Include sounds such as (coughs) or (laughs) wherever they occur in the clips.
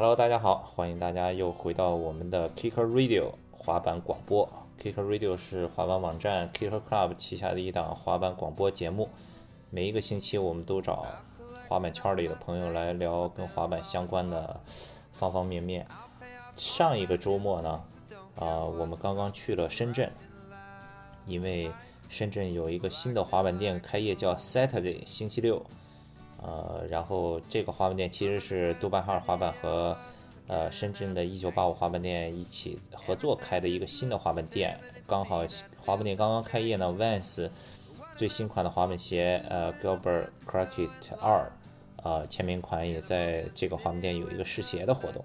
Hello，大家好，欢迎大家又回到我们的 Kicker Radio 滑板广播。Kicker Radio 是滑板网站 Kicker Club 旗下的一档滑板广播节目。每一个星期，我们都找滑板圈里的朋友来聊跟滑板相关的方方面面。上一个周末呢，啊、我们刚刚去了深圳，因为深圳有一个新的滑板店开业，叫 Saturday 星期六。呃，然后这个滑板店其实是杜拜哈尔滑板和呃深圳的1985滑板店一起合作开的一个新的滑板店。刚好滑板店刚刚开业呢，Vans 最新款的滑板鞋呃 Gilbert Crockett 二呃签名款也在这个滑板店有一个试鞋的活动。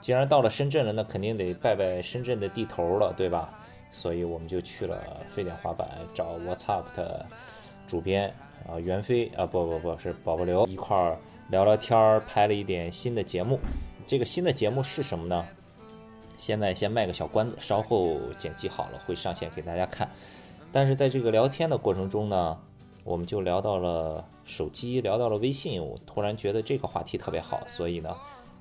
既然到了深圳了，那肯定得拜拜深圳的地头了，对吧？所以我们就去了飞点滑板找 What's Up 的主编啊袁飞啊不不不是宝宝刘一块儿聊聊天儿，拍了一点新的节目。这个新的节目是什么呢？现在先卖个小关子，稍后剪辑好了会上线给大家看。但是在这个聊天的过程中呢，我们就聊到了手机，聊到了微信，我突然觉得这个话题特别好，所以呢，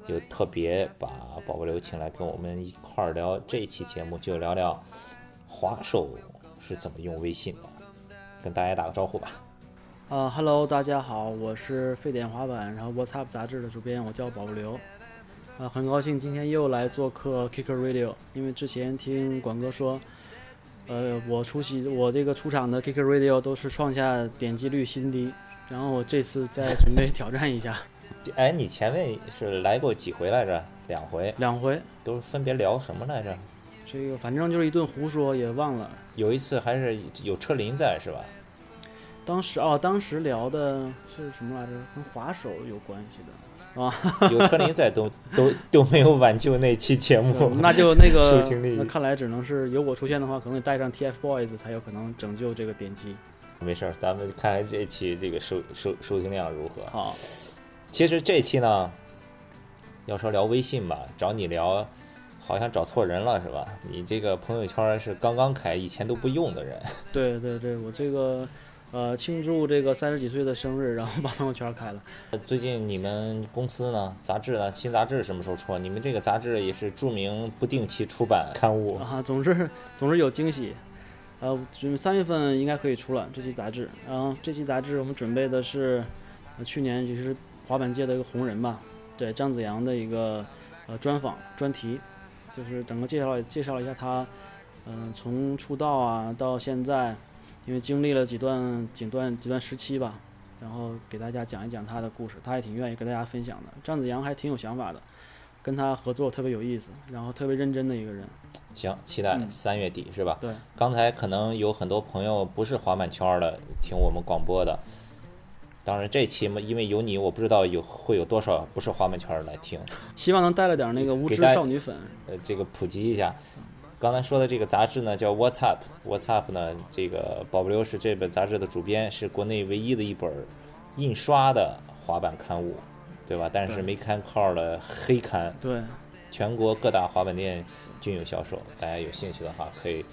就特别把宝宝刘请来跟我们一块儿聊这一期节目，就聊聊滑手是怎么用微信的，跟大家打个招呼吧。啊、e l o 大家好，我是沸点滑板，然后 What's Up 杂志的主编，我叫宝刘。啊、很高兴今天又来做客 Kicker Radio，因为之前听管哥说，呃，我出席我这个出场的 Kicker Radio 都是创下点击率新低，然后我这次再准备挑战一下，(laughs) 哎，你前面是来过几回来着？两回，两回，都是分别聊什么来着？这个反正就是一顿胡说，也忘了。有一次还是有车林在是吧？当时哦，当时聊的是什么来着？跟滑手有关系的，啊，(laughs) 有车林在都都都没有挽救那期节目，那就那个 (laughs) 那看来只能是有我出现的话，可能得带上 TFBOYS 才有可能拯救这个点击。没事儿，咱们看看这期这个收收收听量如何。好，其实这期呢，要说聊微信吧，找你聊，好像找错人了是吧？你这个朋友圈是刚刚开，以前都不用的人。(laughs) 对对对，我这个呃庆祝这个三十几岁的生日，然后把朋友圈开了。最近你们公司呢，杂志呢，新杂志什么时候出？你们这个杂志也是著名不定期出版刊物。啊，总是总是有惊喜。呃，准三月份应该可以出了这期杂志。然后这期杂志我们准备的是，呃、去年也是滑板界的一个红人吧，对张子阳的一个呃专访专题，就是整个介绍介绍了一下他，嗯、从出道啊到现在，因为经历了几段几段几段时期吧，然后给大家讲一讲他的故事，他也挺愿意跟大家分享的。张子阳还挺有想法的，跟他合作特别有意思，然后特别认真的一个人。行，期待嗯三月底是吧？对。刚才可能有很多朋友不是滑板圈的听我们广播的，当然这期嘛，因为有你，我不知道有会有多少不是滑板圈的来听。(laughs) 希望能带了点那个无知少女粉。呃，这个普及一下。刚才说的这个杂志呢，叫 What's Up，What's Up 呢，这个保不留是这本杂志的主编，是国内唯一的一本印刷的滑板刊物，对吧？但是没刊号的黑刊，对，全国各大滑板店均有销售。大家有兴趣的话，可以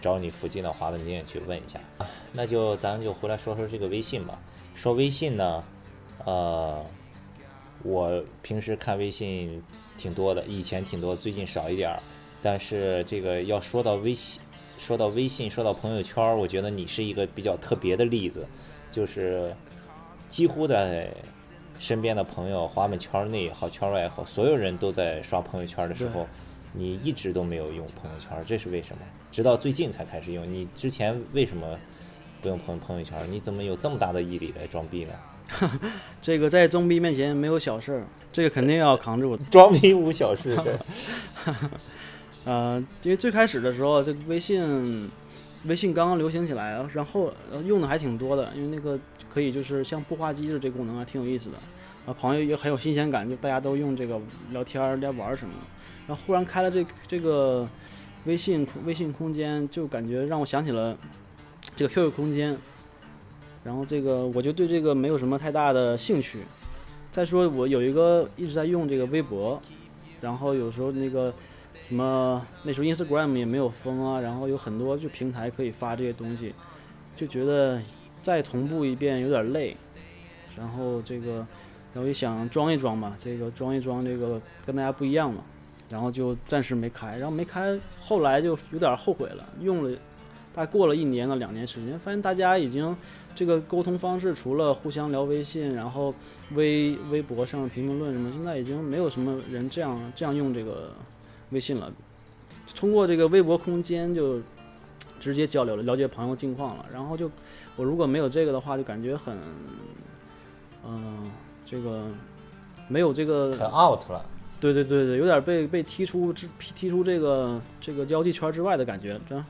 找你附近的滑板店去问一下。啊那就咱就回来说说这个微信吧。说微信呢，呃，我平时看微信挺多的，以前挺多，最近少一点儿。但是这个要说到微信，说到微信，说到朋友圈儿，我觉得你是一个比较特别的例子，就是几乎在身边的朋友，滑们圈内也好，圈外也好，所有人都在刷朋友圈的时候，你一直都没有用朋友圈，这是为什么？直到最近才开始用。你之前为什么不用朋朋友圈？你怎么有这么大的毅力来装逼呢？(laughs) 这个在装逼面前没有小事儿，这个肯定要扛住。(laughs) 装逼无小事，这 (laughs) 呃，因为最开始的时候，这个微信，微信刚刚流行起来，然后呃用的还挺多的，因为那个可以就是像步话机的这功能还挺有意思的，啊，朋友也很有新鲜感，就大家都用这个聊天儿、聊玩儿什么的。然后忽然开了这这个微信微信空间，就感觉让我想起了这个 QQ 空间，然后这个我就对这个没有什么太大的兴趣。再说我有一个一直在用这个微博，然后有时候那个什么那时候 Instagram 也没有封啊，然后有很多就平台可以发这些东西，就觉得再同步一遍有点累，然后这个然后也想装一装嘛，这个装一装这个跟大家不一样嘛，然后就暂时没开，然后没开，后来就有点后悔了，用了大概过了一年到两年时间，发现大家已经这个沟通方式除了互相聊微信，然后微微博上评评论什么，现在已经没有什么人这样这样用这个微信了，通过这个微博空间就直接交流了，了解朋友近况了，然后就我如果没有这个的话，就感觉很，嗯、这个没有这个很 out 了。对对对对，有点被被踢出之踢出这个这个交际圈之外的感觉，这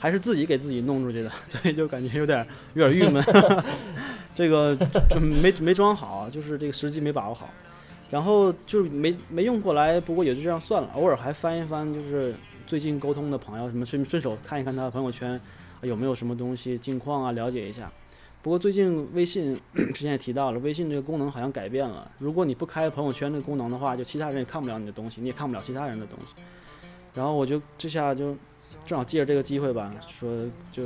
还是自己给自己弄出去的，(laughs) 所以就感觉有点有点郁闷。(laughs) 这个就没没装好，就是这个时机没把握好，然后就没没用过来，不过也就这样算了，偶尔还翻一翻，就是最近沟通的朋友什么顺顺手看一看他的朋友圈有没有什么东西近况啊，了解一下。不过最近微信 (coughs) 之前也提到了，微信这个功能好像改变了。如果你不开朋友圈这个功能的话，就其他人也看不了你的东西，你也看不了其他人的东西。然后我就这下就正好借着这个机会吧，说就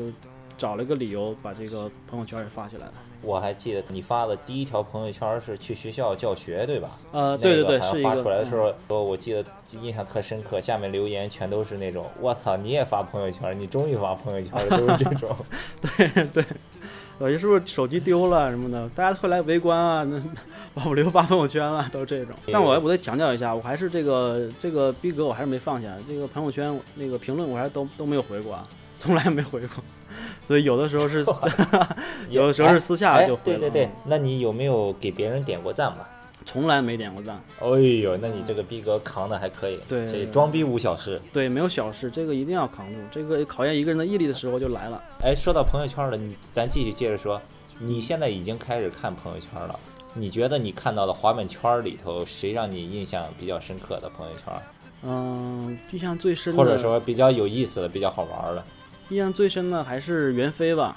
找了一个理由把这个朋友圈也发起来了。我还记得你发的第一条朋友圈是去学校教学，对吧？呃，对对对，发出来的时候，说我记得印象特深刻，下面留言全都是那种“我操，你也发朋友圈，你终于发朋友圈了”，都是这种。(laughs) 呃，是不是手机丢了什么的，大家会来围观啊，那 (laughs) 保不留发朋友圈了，都是这种。但我我得强调一下，我还是这个这个逼格我还是没放下，这个朋友圈那个评论我还都都没有回过啊，从来没回过。所以有的时候是 (laughs) (laughs) 有的时候是私下哎就回了，对对对嗯，那你有没有给别人点过赞吧？从来没点过赞。哎呦，那你这个逼格扛的还可以。对这装逼无小事。对，没有小事，这个一定要扛住。这个考验一个人的毅力的时候就来了。哎，说到朋友圈了，你咱继续接着说。你现在已经开始看朋友圈了，你觉得你看到的滑板圈里头，谁让你印象比较深刻的朋友圈，嗯，印象最深的，或者说比较有意思的、比较好玩的？印象最深的还是袁飞吧，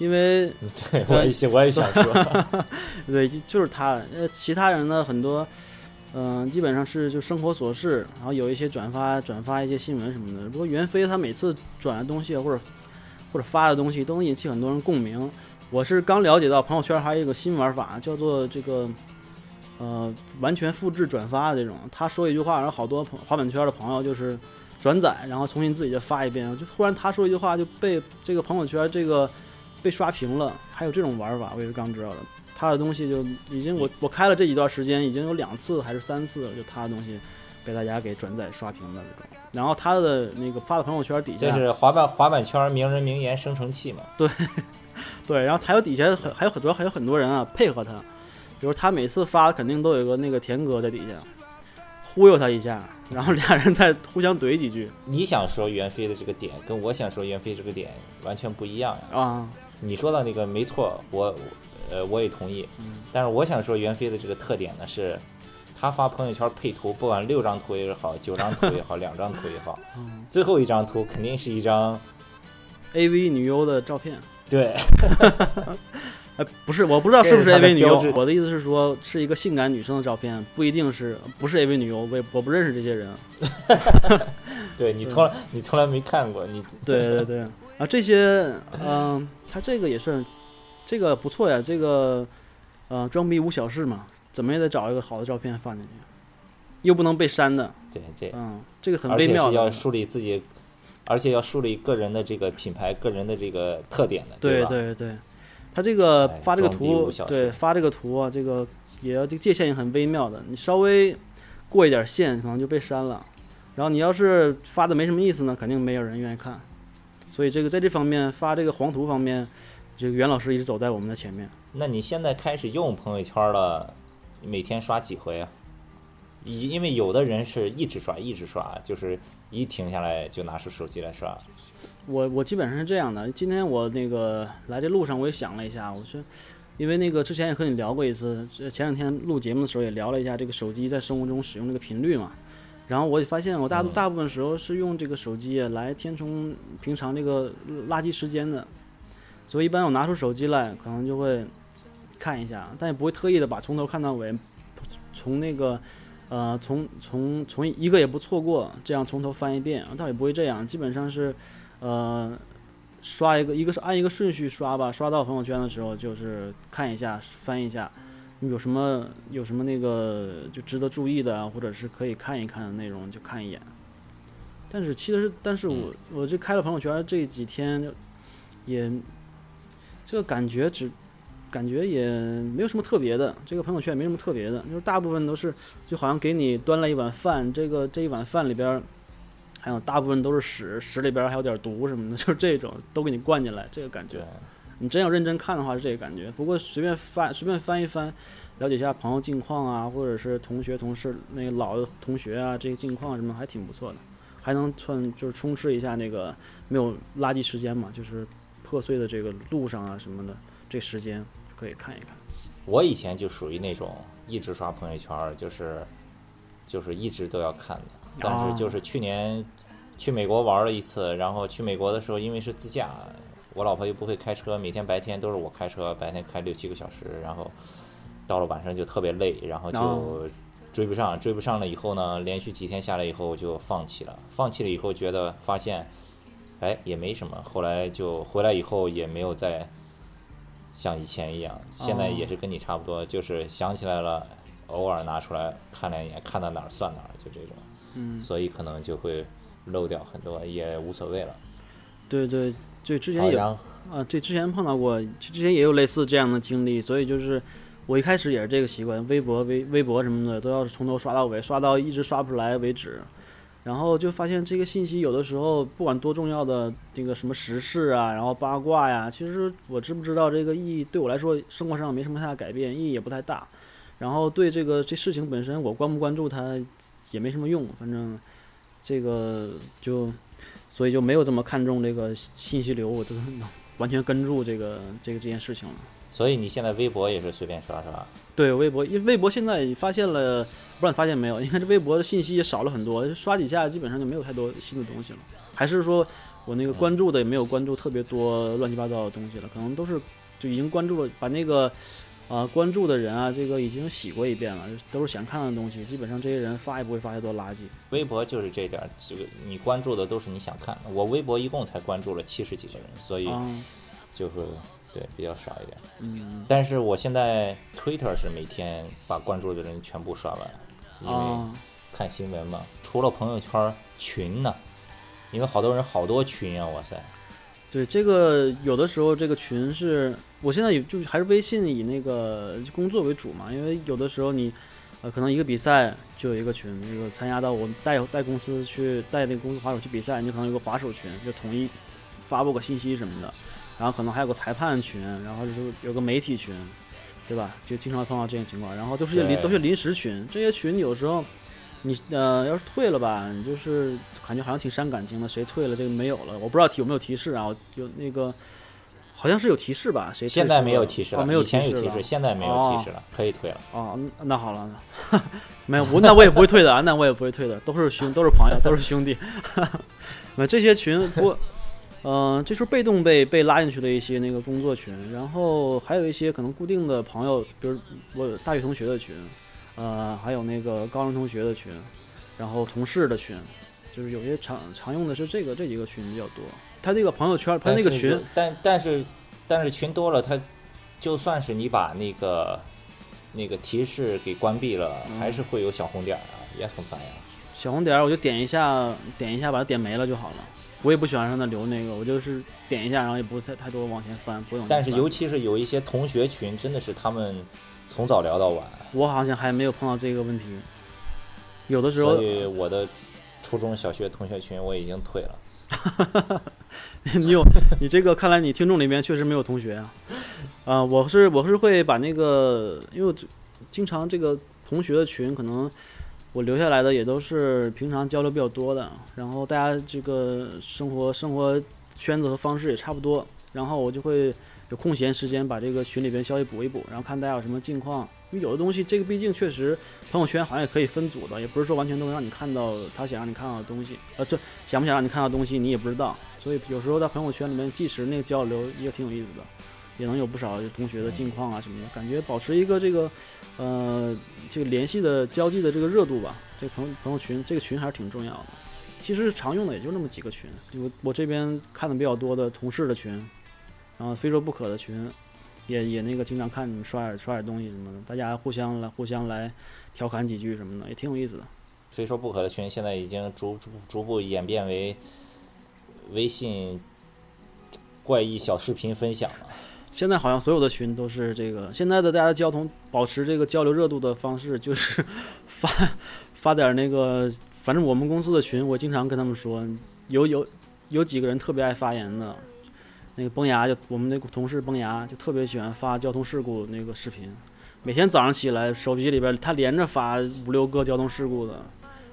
因为 (laughs) 对，我也想我也想说，(laughs) 对，就就是他。呃，其他人呢，很多，嗯、基本上是就生活琐事，然后有一些转发转发一些新闻什么的。不过袁飞他每次转的东西或者或者发的东西都能引起很多人共鸣。我是刚了解到朋友圈还有一个新玩法，叫做这个呃完全复制转发这种。他说一句话，然后好多朋滑板圈的朋友就是转载，然后重新自己再发一遍。就忽然他说一句话就被这个朋友圈这个被刷屏了，还有这种玩法，我也是刚知道的。他的东西就已经我我开了这几段时间，已经有两次还是三次了，就他的东西被大家给转载刷屏的这种。然后他的那个发的朋友圈底下，这是滑板滑板圈名人名言生成器嘛？对，对然后还有底下很还有很多还有很多人啊配合他，比如他每次发肯定都有个那个田哥在底下忽悠他一下，然后俩人再互相怼几句你想说袁飞的这个点，跟我想说袁飞这个点完全不一样呀。啊，你说的那个没错，我呃我也同意。嗯但是我想说袁飞的这个特点呢是，他发朋友圈配图，不管六张图也好，九张图也好，两张图也好，(laughs) 嗯最后一张图肯定是一张，AV 女优的照片。对 (laughs) 哎，不是，我不知道是不是这是他的 AV 女优。我的意思是说，是一个性感女生的照片，不一定是不是 AV 女优，我也我不认识这些人。(laughs) 对，你从来你从来没看过，你对对对，啊，这些，嗯、他这个也是，这个不错呀，这个，呃，装逼无小事嘛，怎么也得找一个好的照片放进去，又不能被删的，对对，嗯，这个很微妙要树立自己，而且要树立个人的这个品牌、个人的这个特点的，对吧？对对，他这个哎发这个图对发这个图啊，这个也要这个界限也很微妙的，你稍微过一点线，可能就被删了。然后你要是发的没什么意思呢，肯定没有人愿意看。所以这个在这方面发这个黄图方面，这个袁老师一直走在我们的前面。那你现在开始用朋友圈了，每天刷几回啊？因因为有的人是一直刷一直刷，就是一停下来就拿出手机来刷。我我基本上是这样的。今天我那个来这路上我也想了一下，我说，因为那个之前也和你聊过一次，这前两天录节目的时候也聊了一下这个手机在生活中使用这个频率嘛。然后我也发现我大嗯。大部分时候是用这个手机来填充平常这个垃圾时间的，所以一般我拿出手机来可能就会看一下，但也不会特意的把从头看到尾，从那个呃从从从一个也不错过，这样从头翻一遍，倒也不会这样，基本上是呃刷一个，一个是按一个顺序刷吧，刷到朋友圈的时候就是看一下翻一下，有什么有什么那个就值得注意的啊，或者是可以看一看的内容就看一眼。但是其实，但是我我这开了朋友圈这几天，也这个感觉只感觉也没有什么特别的，这个朋友圈也没什么特别的，就是大部分都是就好像给你端了一碗饭，这个这一碗饭里边儿还有大部分都是屎，屎里边还有点毒什么的，就是这种都给你灌进来，这个感觉对。你真要认真看的话是这个感觉，不过随便翻随便翻一翻，了解一下朋友近况啊，或者是同学同事那个老的同学啊，这些近况什么还挺不错的，还能算就是充斥一下那个没有垃圾时间嘛，就是破碎的这个路上啊什么的，这时间可以看一看。我以前就属于那种一直刷朋友圈，就是就是一直都要看的。但哦是就是去年去美国玩了一次，然后去美国的时候，因为是自驾，我老婆又不会开车，每天白天都是我开车，白天开六七个小时，然后到了晚上就特别累，然后就哦。追不上，追不上了以后呢，连续几天下来以后我就放弃了，放弃了以后觉得发现，哎也没什么，后来就回来以后也没有再像以前一样，现在哦也是跟你差不多，就是想起来了，偶尔拿出来看两眼，看到哪儿算哪儿，就这种，嗯，所以可能就会漏掉很多，也无所谓了。对对，这之前好，有然后啊，对，之前碰到过，之前也有类似这样的经历，所以就是我一开始也是这个习惯，微博、微微博什么的都要从头刷到尾，刷到一直刷不出来为止。然后就发现这个信息有的时候不管多重要的这个什么时事啊，然后八卦呀，其实我知不知道这个意义对我来说生活上没什么太大改变，意义也不太大。然后对这个这事情本身我关不关注它也没什么用，反正这个就所以就没有这么看重这个信息流，我都 (laughs) 完全跟住这个这个这件事情了。所以你现在微博也是随便刷是吧？对微博，因为微博现在发现了，不知道你发现没有？你看这微博的信息也少了很多，刷几下基本上就没有太多新的东西了。还是说我那个关注的也没有关注特别多乱七八糟的东西了，可能都是就已经关注了，把那个啊、关注的人啊，这个已经洗过一遍了，都是想看的东西。基本上这些人发也不会发太多垃圾。微博就是这点儿，这个你关注的都是你想看的。我微博一共才关注了七十几个人，所以啊，就是对比较少一点。嗯但是我现在 Twitter 是每天把关注的人全部刷完，因为啊，看新闻嘛。除了朋友圈群呢，因为好多人好多群啊，哇塞！对这个有的时候这个群是我现在也就还是微信以那个工作为主嘛，因为有的时候你呃可能一个比赛就有一个群，那个参加到我带带公司去带那个公司滑手去比赛，你就可能有个滑手群，就统一发布个信息什么的，然后可能还有个裁判群，然后就是有个媒体群，对吧？就经常碰到这种情况，然后都是些临都是临时群，这些群有时候。你呃，要是退了吧，你就是感觉好像挺伤感情的。谁退了，这个没有了，我不知道提有没有提示啊？有那个好像是有提示吧？谁现在没有提示了，哦、没有提示，现在没有哦提示了，可以退了。哦，那那好了，(laughs) 没有我那我也不会退的啊，(laughs) 那我也不会退的，都是兄都是朋友，(laughs) 都是兄弟。那这些群不过，嗯、这是被动被被拉进去的一些那个工作群，然后还有一些可能固定的朋友，比如我大学同学的群，呃，还有那个高中同学的群，然后同事的群，就是有些常常用的是这个这几个群比较多。他那个朋友圈，他那个群但是，但但是但是群多了，他就算是你把那个那个提示给关闭了，嗯还是会有小红点儿啊，也很烦呀。小红点儿我就点一下，点一下把它点没了就好了。我也不喜欢让它留那个，我就是点一下，然后也不太太多往前翻，不用。但是尤其是有一些同学群，真的是他们从早聊到晚，我好像还没有碰到这个问题。有的时候所以我的初中小学同学群我已经退了。(laughs) (laughs) 你有你这个，看来你听众里面确实没有同学啊。啊、我是我是会把那个，因为经常这个同学的群，可能我留下来的也都是平常交流比较多的，然后大家这个生活生活圈子和方式也差不多，然后我就会有空闲时间把这个群里边消息补一补，然后看大家有什么近况。因为有的东西，这个毕竟确实朋友圈好像也可以分组的，也不是说完全都能让你看到他想让你看到的东西，呃，这想不想让你看到东西你也不知道，所以有时候在朋友圈里面，即时那个交流也挺有意思的，也能有不少同学的近况啊什么的，感觉保持一个这个呃这个联系的交际的这个热度吧。这朋友朋友群这个群还是挺重要的。其实常用的也就那么几个群，我我这边看的比较多的同事的群，然后非说不可的群，也也那个经常看你们刷点刷点东西什么的，大家互相来互相来调侃几句什么的，也挺有意思的。非说不可的群现在已经逐逐逐步演变为微信怪异小视频分享了。现在好像所有的群都是这个，现在的大家交通保持这个交流热度的方式就是 (laughs) 发发点那个，反正我们公司的群，我经常跟他们说，有有有几个人特别爱发言的，那个崩牙就我们那个同事崩牙就特别喜欢发交通事故那个视频，每天早上起来手机里边他连着发五六个交通事故的，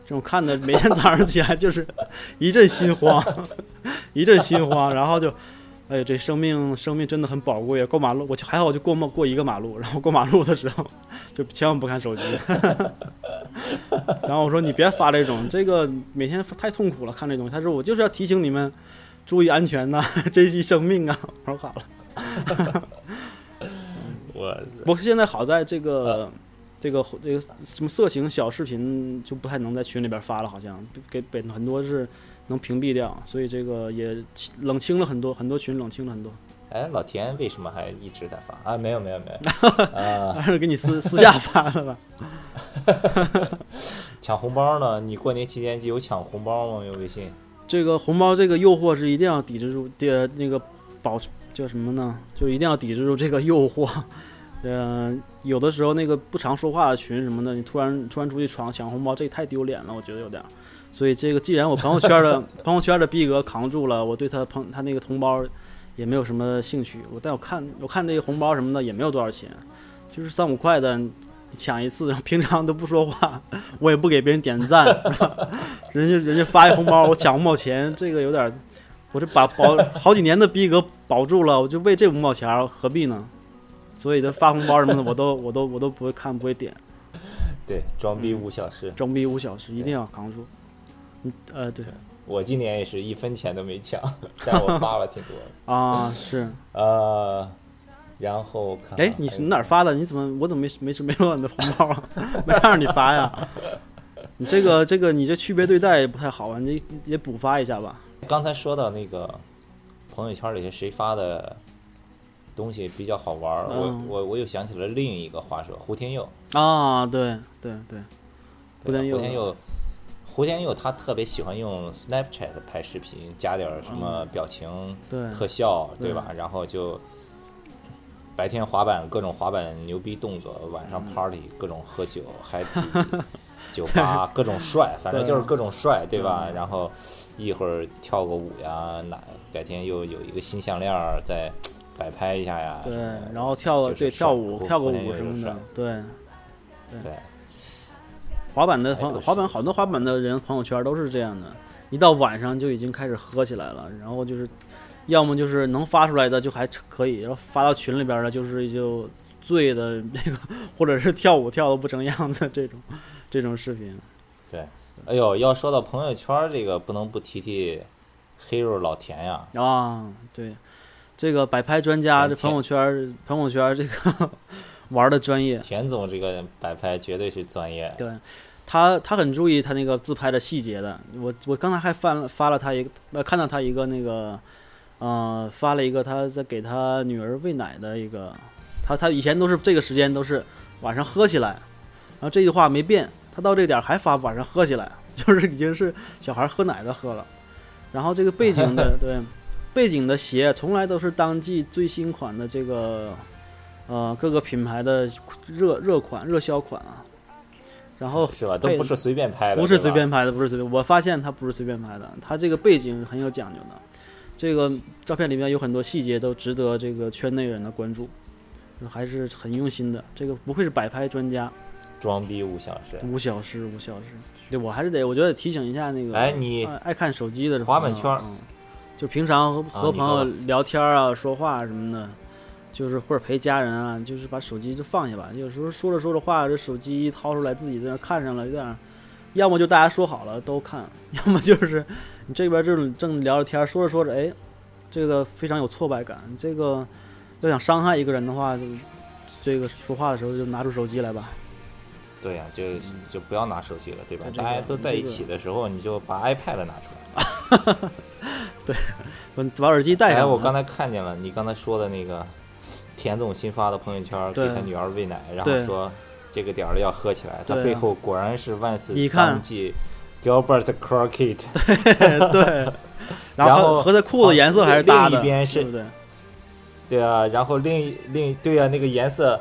这种看的每天 (laughs) 早上起来就是一阵心慌，一阵心慌，然后就。哎，这生命生命真的很宝贵啊！过马路，我就还好，我就过过过一个马路，然后过马路的时候就千万不看手机。(laughs) 然后我说你别发这种，这个每天太痛苦了，看这东西。他说我就是要提醒你们注意安全呐，(laughs) 珍惜生命啊。(laughs) 我说好了。(laughs) 我我现在好在这个这个这个什么色情小视频就不太能在群里边发了，好像给给很多是。能屏蔽掉，所以这个也冷清了很多，很多群冷清了很多。哎，老田为什么还一直在发啊？没有没有没有，还是给你私私下发的吧。抢红包呢？你过年期间有抢红包吗？用微信？这个红包这个诱惑是一定要抵制住的，那个保叫什么呢？就一定要抵制住这个诱惑。嗯，(laughs) 有的时候那个不常说话的群什么的，你突然突然出去闯抢红包，这也太丢脸了，我觉得有点。所以这个，既然我朋友圈的 (laughs) 朋友圈的逼格扛住了，我对他朋他那个同胞也没有什么兴趣。我但我看我看这个红包什么的也没有多少钱，就是三五块的抢一次，平常都不说话，我也不给别人点赞，(laughs) 人家人家发一红包我抢五毛钱，这个有点，我这把保好几年的逼格保住了，我就为这五毛钱何必呢？所以他发红包什么的我都 (laughs) 我都我都不会看不会点。对，装逼五小时，装逼五小时一定要扛住。嗯呃，对，我今年也是一分钱都没抢，但我发了挺多 (laughs) 啊，是呃，然后看，哎，你是哪儿发的？你怎么我怎么没没没收到你的红包啊？(laughs) 没看着你发呀？你这个这个你这区别对待也不太好啊，你也补发一下吧。刚才说到那个朋友圈里谁发的东西比较好玩，我我我又想起了另一个话说胡天佑啊，对对对，胡天佑。胡天佑他特别喜欢用 Snapchat 拍视频，加点什么表情特效，对吧？然后就白天滑板各种滑板牛逼动作，晚上 party 各种喝酒 happy 酒吧 (laughs) 各种帅，反正就是各种帅，对吧？然后一会儿跳个舞呀，哪改天又有一个新项链再摆拍一下呀？对，然后跳个对跳舞跳个舞什么的，对对。滑板的朋滑板好多滑板的人朋友圈都是这样的，一到晚上就已经开始喝起来了，然后就是，要么就是能发出来的就还可以，然后发到群里边的，就是就醉的那个，或者是跳舞跳的不成样子这种，(laughs) 这种视频。对，哎呦，要说到朋友圈这个，不能不提提黑肉老田呀。啊，对，这个摆拍专家，这朋友圈朋友圈这个 (laughs) 玩的专业。田总这个摆拍绝对是专业。对。他他很注意他那个自拍的细节的，我我刚才还翻了发了他一个，呃看到他一个那个，呃发了一个他在给他女儿喂奶的一个，他他以前都是这个时间都是晚上喝起来，然后这句话没变，他到这点还发晚上喝起来，(laughs) 就是已经是小孩喝奶的喝了，然后这个背景的 (laughs) 对背景的鞋从来都是当季最新款的这个，呃各个品牌的热热款热销款啊。然后是吧？都不是随便拍的，不是随便拍的，不是随便。我发现他不是随便拍的，他这个背景很有讲究的，这个照片里面有很多细节都值得这个圈内人的关注，还是很用心的。这个不愧是摆拍专家，装逼五小时，五小时，五小时。对我还是得，我觉得提醒一下那个，哎，你爱看手机的滑板圈，就平常和和朋友聊天啊、说话什么的。就是或者陪家人啊，就是把手机就放下吧。有时候说着说着话，这手机一掏出来，自己在那看上了，有点，要么就大家说好了都看，(laughs) 要么就是你这边正正聊着天，说着说着，哎，这个非常有挫败感。这个要想伤害一个人的话，就这个说话的时候就拿出手机来吧。对呀，就就不要拿手机了，对吧？大家都在一起的时候，你就把 iPad 拿出来。对，把耳机戴上。哎，我刚才看见了你刚才说的那个。田总新发的朋友圈，给他女儿喂奶，然后说这个点儿了要喝起来。他背后果然是万斯你看当季 Gilbert Crockett，(laughs) 对，(laughs) 然后后和他裤子颜色还是搭的，另一边是对不对？对啊，然后另一另对啊，那个颜色。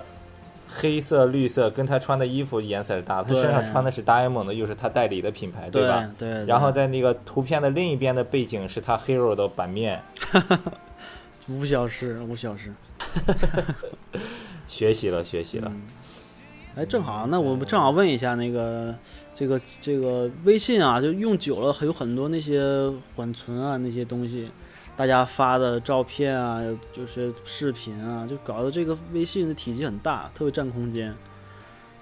黑色、绿色跟他穿的衣服颜色是搭的，他身上穿的是 Diamond 的，又是他代理的品牌，对吧？对。对然后在那个图片的另一边的背景是他 Hero 的版面，(laughs) 五小时，五小时。学习了，学习了。嗯哎，正好，那我们正好问一下那个，这个这个微信啊，就用久了，有很多那些缓存啊，那些东西，大家发的照片啊，就是视频啊，就搞得这个微信的体积很大，特别占空间。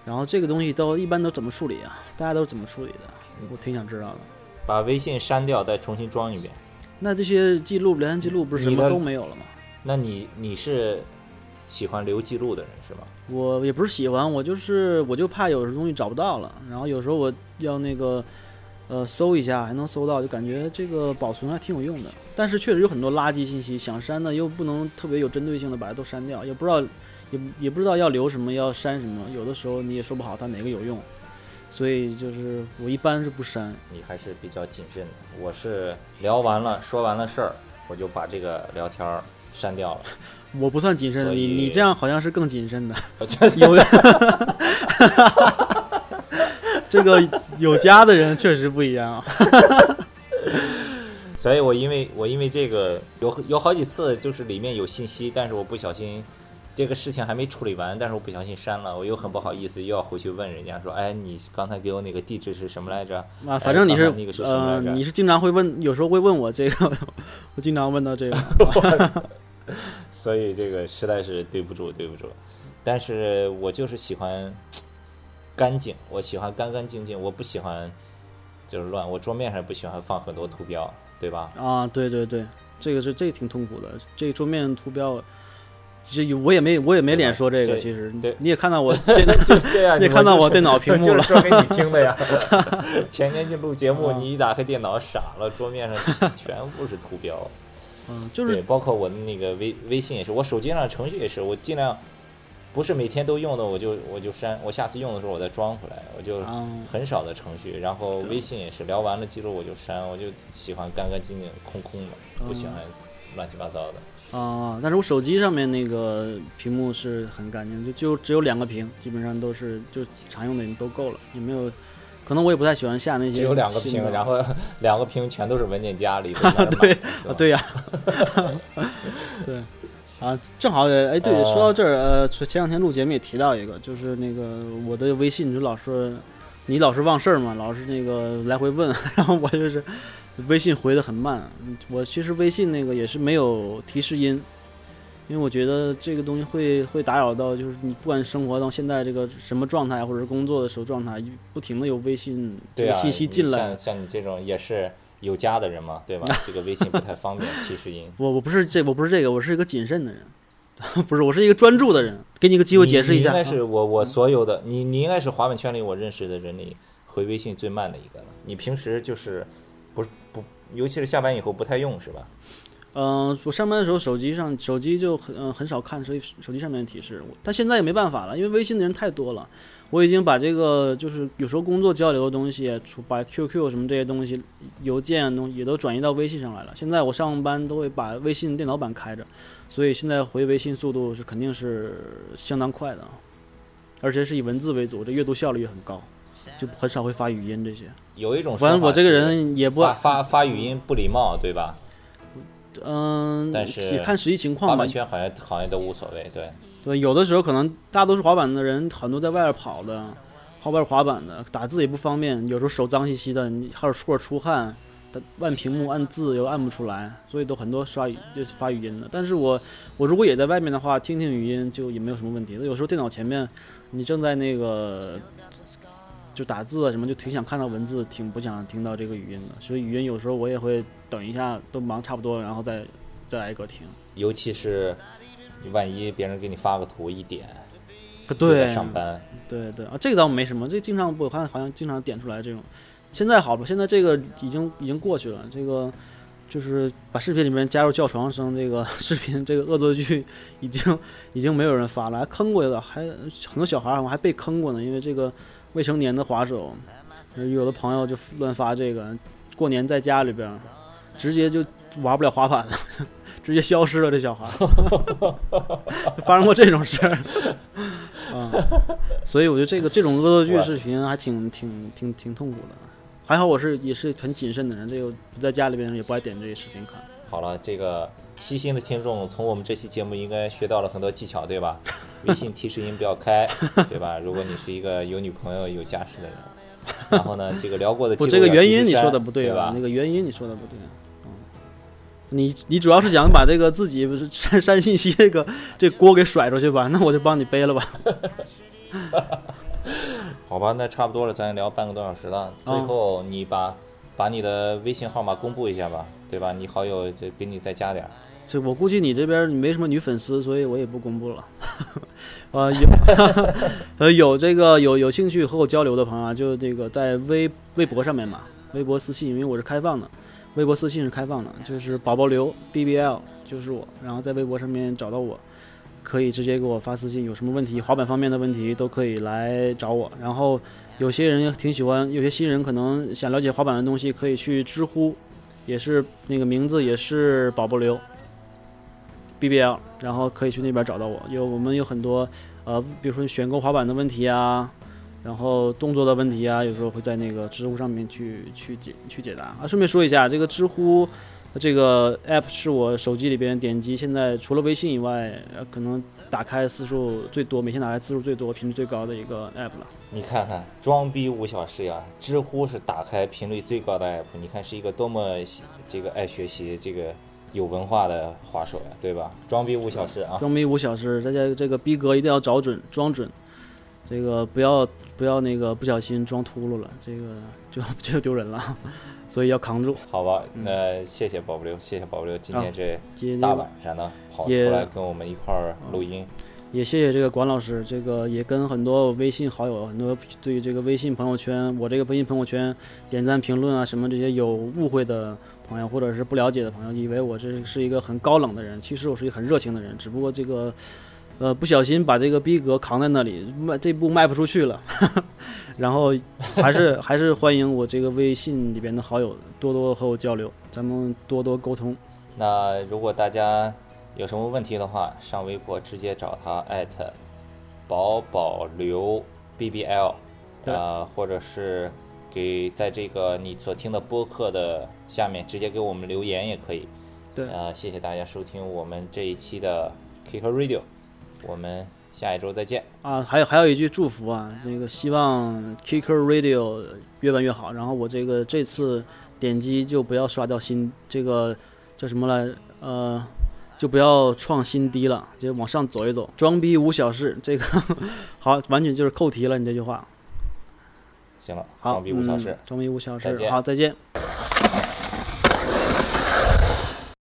然后这个东西都一般都怎么处理啊？大家都怎么处理的？我挺想知道的。把微信删掉，再重新装一遍。那这些记录、聊天记录不是什么都没有了吗？那你你是喜欢留记录的人是吗？我也不是喜欢，我就是我就怕有时东西找不到了，然后有时候我要那个呃搜一下还能搜到，就感觉这个保存还挺有用的。但是确实有很多垃圾信息，想删的又不能特别有针对性的把它都删掉，也不知道也也不知道要留什么要删什么，有的时候你也说不好它哪个有用，所以就是我一般是不删。你还是比较谨慎的。我是聊完了，说完了事儿，我就把这个聊天儿删掉了。(laughs) 我不算谨慎，你你这样好像是更谨慎的。(laughs) 有 (laughs) 这个有家的人确实不一样啊。所以我因为我因为这个有有好几次就是里面有信息，但是我不小心。这个事情还没处理完，但是我不小心删了，我又很不好意思，又要回去问人家说：“哎，你刚才给我那个地址是什么来着？”啊，反正你是哎那个是什么呃，来着你是经常会问，有时候会问我这个，我经常问到这个。(laughs) 所以这个实在是对不住，对不住。但是我就是喜欢干净，我喜欢干干净净，我不喜欢就是乱。我桌面上不喜欢放很多图标，对吧？啊，对对对，这个是这个挺痛苦的，这桌面图标，其实我也没我也没脸说这个，其实对你也看到我 (laughs) 电脑对呀、(laughs) 你也看到我电脑屏幕了就是说给你听的呀。前年去录节目，啊你一打开电脑傻了，桌面上全部是图标。嗯，就对，是包括我的那个微微信也是，我手机上的程序也是，我尽量不是每天都用的，我就我就删，我下次用的时候我再装回来，我就啊，很少的程序。然后微信也是，聊完了记录我就删，我就喜欢干干净净、空空的，不喜欢乱七八糟的。啊，但是我手机上面那个屏幕是很干净，就就只有两个屏，基本上都是就常用的都够了，也没有，可能我也不太喜欢下那些只有两个屏，然后 (laughs) 两个屏全都是文件夹里 (laughs) 对满的啊，对呀、(laughs) 对，啊，正好也哎，对，呃说到这儿，呃，前两天录节目也提到一个，就是那个我的微信就老是你老是忘事儿嘛，老是那个来回问，然后我就是微信回的很慢。我其实微信那个也是没有提示音，因为我觉得这个东西会会打扰到，就是你不管生活到现在这个什么状态，或者是工作的时候状态，不停的有微信这个信息进来。像像你这种也是有家的人嘛，对吧？(laughs) 这个微信不太方便提示音。(laughs) 我我不是这我不是这个，我是一个谨慎的人，(laughs) 不是我是一个专注的人。给你个机会解释一下。应该是啊我我所有的你你应该是滑板圈里我认识的人里回微信最慢的一个了。你平时就是不不，尤其是下班以后不太用是吧？嗯、我上班的时候手机上手机就很、嗯很少看，所以手机上面的提示。但现在也没办法了，因为微信的人太多了。我已经把这个就是有时候工作交流的东西，除把 QQ 什么这些东西、邮件啊东西也都转移到微信上来了。现在我上班都会把微信电脑版开着，所以现在回微信速度是肯定是相当快的，而且是以文字为主，这阅读效率也很高，就很少会发语音这些。有一种反正我这个人也不发发发语音不礼貌，对吧？嗯，但是看实际情况吧板。圈好像好像都无所谓，对。对，有的时候可能大多数滑板的人很多在外边跑的，后边滑板的打字也不方便，有时候手脏兮兮的，你还有或者出汗，打按屏幕按字又按不出来，所以都很多刷语就是发语音的。但是我我如果也在外面的话，听听语音就也没有什么问题。有时候电脑前面你正在那个就打字啊什么，就挺想看到文字，挺不想听到这个语音的。所以语音有时候我也会等一下，都忙差不多了，然后再再来一个听。尤其是万一别人给你发个图一点，对，上班，对对啊，这个倒没什么，这经常我看好像经常点出来这种。现在好了，现在这个已经已经过去了。这个就是把视频里面加入叫床声这个 (laughs) 视频，这个恶作剧已经已经没有人发了，还坑过一个，还很多小孩儿我还被坑过呢，因为这个未成年的滑手，有的朋友就乱发这个，过年在家里边儿直接就玩不了滑板了，(laughs) 直接消失了，这小孩儿 (laughs) 发生过这种事儿啊，所以我觉得这个这种恶作剧视频还挺挺挺挺痛苦的。还好我是也是很谨慎的人，这个不在家里边也不爱点这些视频看。好了，这个细心的听众从我们这期节目应该学到了很多技巧，对吧？(laughs) 微信提示音不要开，对吧？如果你是一个有女朋友、有家室的人，然后呢，这个聊过的不，这个原因你说的不对吧那？个原因你说的不对。嗯，你你主要是想把这个自己不是删删信息这个这锅给甩出去吧？(laughs) 那我就帮你背了吧。(laughs) 好吧，那差不多了，咱也聊半个多小时了。最啊后你把把你的微信号码公布一下吧，对吧？你好友就给你再加点儿。这我估计你这边你没什么女粉丝，所以我也不公布了。(laughs) 呃，有呃有这个有有兴趣和我交流的朋友啊，就这个在微微博上面嘛，微博私信，因为我是开放的，微博私信是开放的，就是宝宝刘 BBL 就是我，然后在微博上面找到我，可以直接给我发私信，有什么问题滑板方面的问题都可以来找我。然后有些人也挺喜欢，有些新人可能想了解滑板的东西，可以去知乎，也是那个名字也是宝宝刘。BBL，然后可以去那边找到我。有我们有很多呃，比如说选购滑板的问题啊，然后动作的问题啊，有时候会在那个知乎上面去去解去解答啊。顺便说一下，这个知乎这个 app 是我手机里边点击现在除了微信以外，呃可能打开次数最多，每天打开次数最多、频率最高的一个 app 了。你看看，装逼五小时呀！知乎是打开频率最高的 app，你看是一个多么喜这个爱学习、这个有文化的滑手呀，对吧？装逼五小时啊！装逼五小时，大家这个逼格一定要找准，装准，这个不要不要那个不小心装秃噜了，这个就 (laughs) 就丢人了，所以要扛住。好吧，嗯那谢谢宝宝刘，谢谢宝宝刘，今天这也大晚上的跑出来跟我们一块儿录音。也谢谢这个管老师，这个也跟很多微信好友、很多对这个微信朋友圈，我这个微信朋友圈点赞、评论啊什么这些有误会的朋友，或者是不了解的朋友，以为我这是一个很高冷的人，其实我是一个很热情的人，只不过这个呃不小心把这个逼格扛在那里，卖这步迈不出去了，(laughs) 然后还是还是欢迎我这个微信里边的好友多多和我交流，咱们多多沟通。那如果大家有什么问题的话，上微博直接找他艾特宝宝刘 BBL，对呃，或者是给在这个你所听的播客的下面直接给我们留言也可以。对呃，谢谢大家收听我们这一期的 Kicker Radio，我们下一周再见。啊，还有还有一句祝福啊，这个希望 Kicker Radio 越办越好。然后我这个这次点击就不要刷掉新这个叫什么来，呃，就不要创新低了，就往上走一走。装逼无小事，这个 (laughs) 好，完全就是扣题了。你这句话行了，好，装逼无小事嗯，装逼无小事。好，再见。